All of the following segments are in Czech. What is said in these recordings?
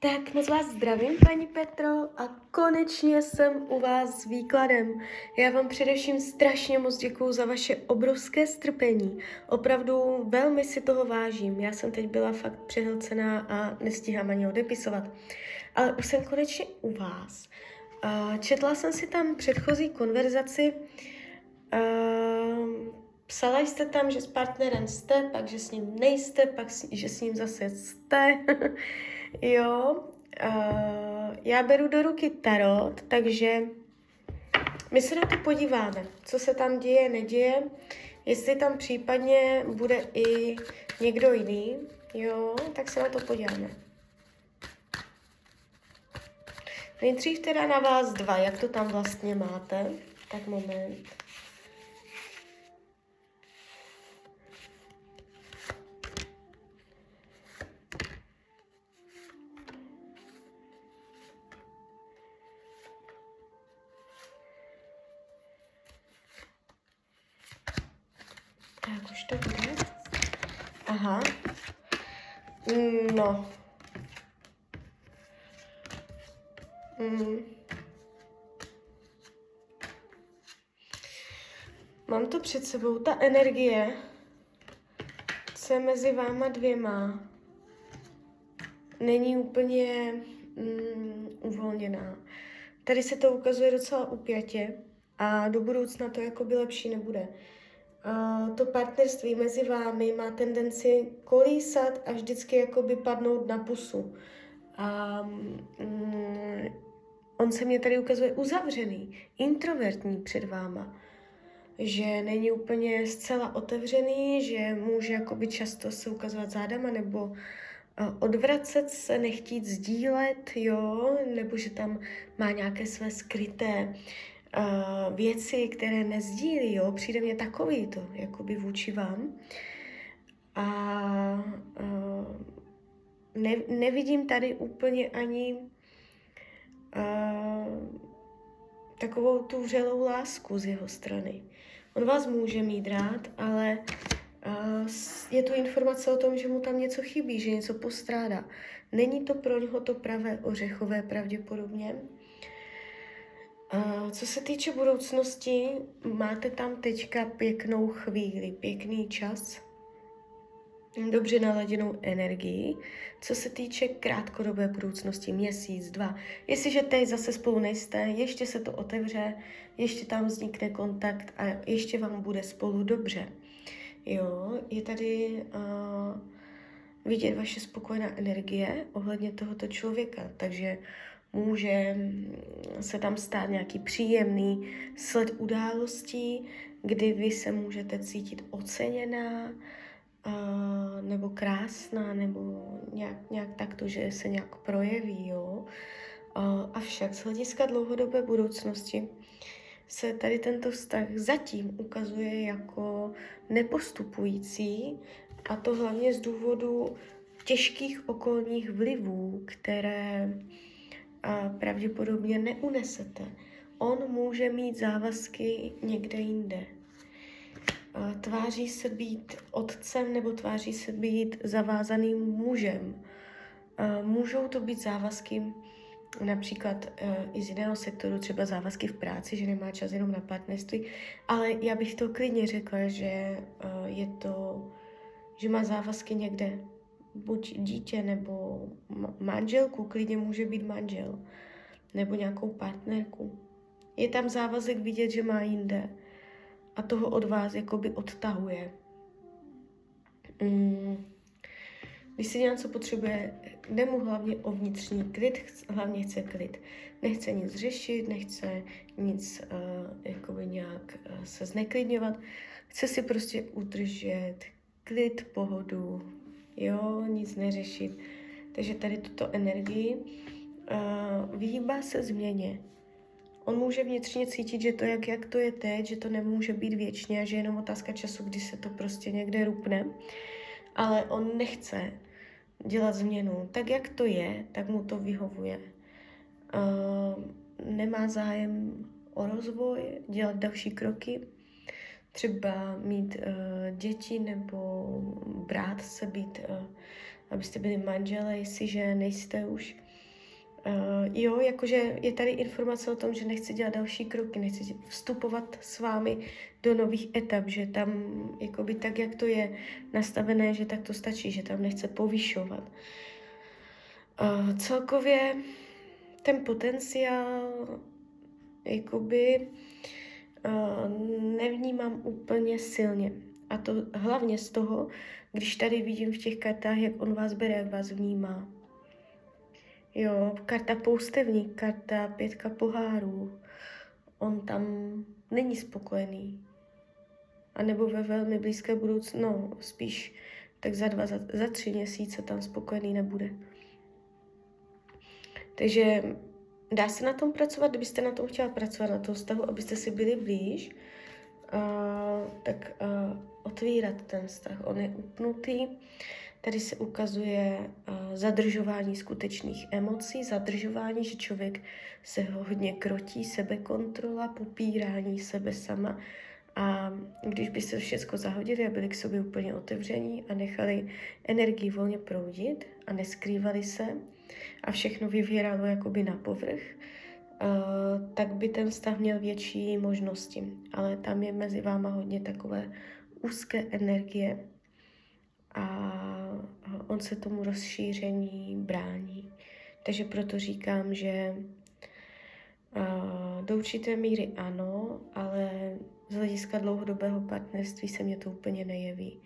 Tak moc vás zdravím, paní Petro, a konečně jsem u vás s výkladem. Já vám především strašně moc děkuju za vaše obrovské strpení. Opravdu velmi si toho vážím. Já jsem teď byla fakt přehlcená a nestíhám ani odepisovat. Ale už jsem konečně u vás. Četla jsem si tam předchozí konverzaci. Psala jste tam, že s partnerem jste, pak že s ním nejste, pak že s ním zase jste. Jo, uh, já beru do ruky tarot, takže my se na to podíváme, co se tam děje, neděje, jestli tam případně bude i někdo jiný, jo, tak se na to podíváme. Nejdřív teda na vás dva, jak to tam vlastně máte. Tak moment. Už to bude. Aha. No. Mm. Mám to před sebou, ta energie, co je mezi váma dvěma, není úplně mm, uvolněná. Tady se to ukazuje docela upjatě a do budoucna to jako by lepší nebude to partnerství mezi vámi má tendenci kolísat a vždycky jakoby padnout na pusu. A mm, on se mě tady ukazuje uzavřený, introvertní před váma. Že není úplně zcela otevřený, že může jakoby často se ukazovat zádama nebo odvracet se, nechtít sdílet, jo, nebo že tam má nějaké své skryté uh, věci, které nezdílí, jo, přijde mě takový to, jakoby vůči vám. A uh, ne, nevidím tady úplně ani uh, takovou tu vřelou lásku z jeho strany. On vás může mít rád, ale je to informace o tom, že mu tam něco chybí, že něco postrádá. Není to pro něho to pravé ořechové pravděpodobně, co se týče budoucnosti, máte tam teďka pěknou chvíli, pěkný čas, dobře naladěnou energii. Co se týče krátkodobé budoucnosti, měsíc, dva, jestliže teď zase spolu nejste, ještě se to otevře, ještě tam vznikne kontakt a ještě vám bude spolu dobře. Jo, je tady uh, vidět vaše spokojená energie ohledně tohoto člověka, takže může se tam stát nějaký příjemný sled událostí, kdy vy se můžete cítit oceněná, nebo krásná, nebo nějak, nějak takto, že se nějak projeví, jo. Avšak z hlediska dlouhodobé budoucnosti se tady tento vztah zatím ukazuje jako nepostupující a to hlavně z důvodu těžkých okolních vlivů, které a pravděpodobně neunesete. On může mít závazky někde jinde. Tváří se být otcem nebo tváří se být zavázaným mužem. Můžou to být závazky například uh, i z jiného sektoru, třeba závazky v práci, že nemá čas jenom na partnerství, ale já bych to klidně řekla, že uh, je to, že má závazky někde buď dítě nebo manželku, klidně může být manžel, nebo nějakou partnerku. Je tam závazek vidět, že má jinde a toho od vás jakoby odtahuje. Mm. Když si něco potřebuje, jde mu hlavně o vnitřní klid, hlavně chce klid. Nechce nic řešit, nechce nic uh, jakoby nějak uh, se zneklidňovat. Chce si prostě udržet klid, pohodu, jo, nic neřešit. Takže tady tuto energii uh, vyhýbá se změně. On může vnitřně cítit, že to, jak, jak to je teď, že to nemůže být věčně a že je jenom otázka času, kdy se to prostě někde rupne. Ale on nechce dělat změnu. Tak, jak to je, tak mu to vyhovuje. Uh, nemá zájem o rozvoj, dělat další kroky, třeba mít uh, děti nebo brát se být, uh, abyste byli manželé, jestliže nejste už. Uh, jo, jakože je tady informace o tom, že nechci dělat další kroky, nechci vstupovat s vámi do nových etap, že tam jakoby tak, jak to je nastavené, že tak to stačí, že tam nechce povyšovat. Uh, celkově ten potenciál jakoby uh, nevnímám úplně silně. A to hlavně z toho, když tady vidím v těch kartách, jak on vás bere, jak vás vnímá. Jo, karta poustevník, karta pětka pohárů. On tam není spokojený. A nebo ve velmi blízké budoucnu, no, spíš tak za dva, za, za tři měsíce tam spokojený nebude. Takže dá se na tom pracovat, kdybyste na tom chtěla pracovat, na tom vztahu, abyste si byli blíž, uh, tak uh, otvírat ten vztah. On je upnutý, tady se ukazuje uh, zadržování skutečných emocí, zadržování, že člověk se hodně krotí, sebekontrola, popírání sebe sama. A když by se všechno zahodili a byli k sobě úplně otevření a nechali energii volně proudit a neskrývali se a všechno vyvíralo jakoby na povrch, uh, tak by ten vztah měl větší možnosti. Ale tam je mezi váma hodně takové úzké energie a on se tomu rozšíření brání. Takže proto říkám, že uh, do určité míry ano, ale z hlediska dlouhodobého partnerství se mě to úplně nejeví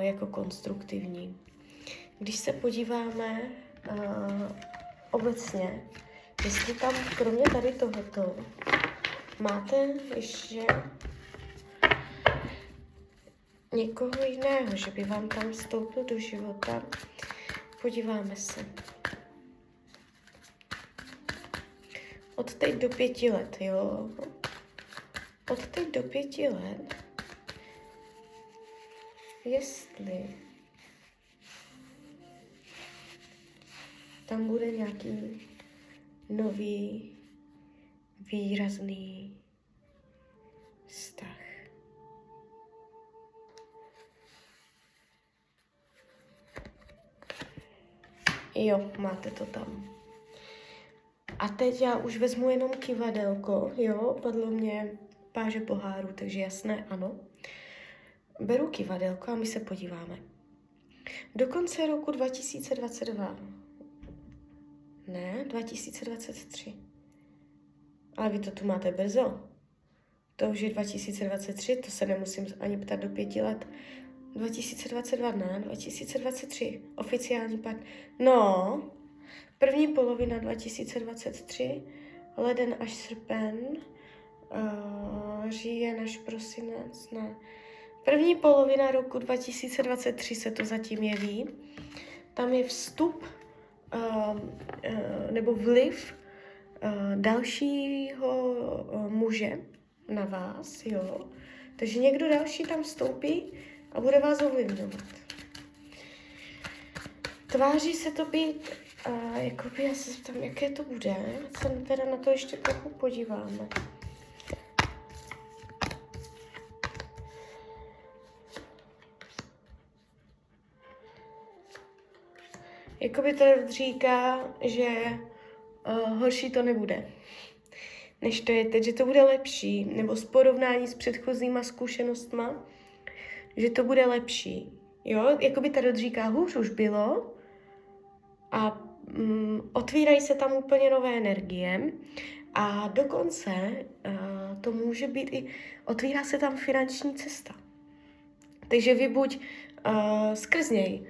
jako konstruktivní. Když se podíváme uh, obecně, jestli tam kromě tady tohoto máte ještě někoho jiného, že by vám tam vstoupil do života, podíváme se. Od teď do pěti let, jo? Od teď do pěti let, jestli tam bude nějaký nový, výrazný vztah. Jo, máte to tam. A teď já už vezmu jenom kivadelko, jo, padlo mě páže poháru, takže jasné, ano. Beru kivadelko a my se podíváme. Do konce roku 2022 ne, 2023. Ale vy to tu máte brzo. To už je 2023, to se nemusím ani ptat do pěti let. 2022, ne, 2023, oficiální part. No, první polovina 2023, leden až srpen, uh, říjen až prosinec, ne. První polovina roku 2023 se to zatím jeví. Tam je vstup nebo vliv uh, dalšího uh, muže na vás, jo. Takže někdo další tam vstoupí a bude vás ovlivňovat. Tváří se to být, jakoby já se tam, jaké to bude, se teda na to ještě trochu podíváme. Jakoby to říká, že uh, horší to nebude, než to je teď, že to bude lepší, nebo s porovnání s předchozíma zkušenostma, že to bude lepší. Jo, jakoby tady říká, hůř už bylo a mm, otvírají se tam úplně nové energie a dokonce uh, to může být i, otvírá se tam finanční cesta. Takže vy buď uh, skrz něj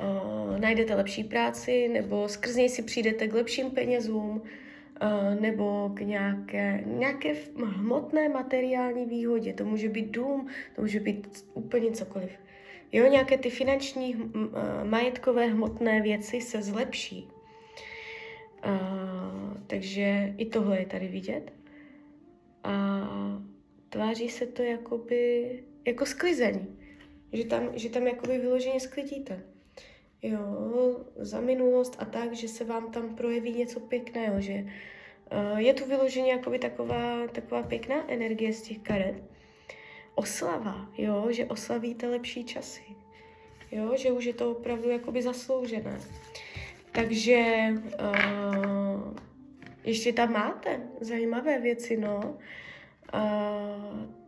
uh, najdete lepší práci, nebo skrz něj si přijdete k lepším penězům, uh, nebo k nějaké, nějaké hmotné materiální výhodě. To může být dům, to může být úplně cokoliv. Jo, nějaké ty finanční, uh, majetkové, hmotné věci se zlepší. Uh, takže i tohle je tady vidět. A tváří se to jakoby, jako sklizeň. Že tam, že tam jakoby vyloženě sklidíte jo, za minulost a tak, že se vám tam projeví něco pěkného, že uh, je tu vyloženě jakoby taková, taková pěkná energie z těch karet. Oslava, jo, že oslavíte lepší časy, jo, že už je to opravdu jakoby zasloužené. Takže uh, ještě tam máte zajímavé věci, no. Uh,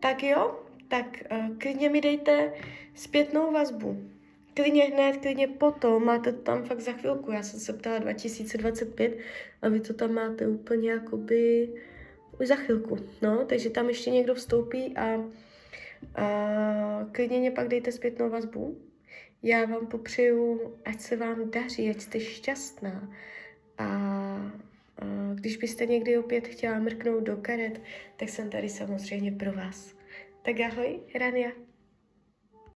tak jo, tak uh, klidně mi dejte zpětnou vazbu. Klidně hned, klidně potom, máte to tam fakt za chvilku. Já jsem se ptala 2025 a vy to tam máte úplně jakoby už za chvilku. No, takže tam ještě někdo vstoupí a, a klidně mě pak dejte zpětnou vazbu. Já vám popřeju, ať se vám daří, ať jste šťastná. A, a když byste někdy opět chtěla mrknout do karet, tak jsem tady samozřejmě pro vás. Tak ahoj, Rania.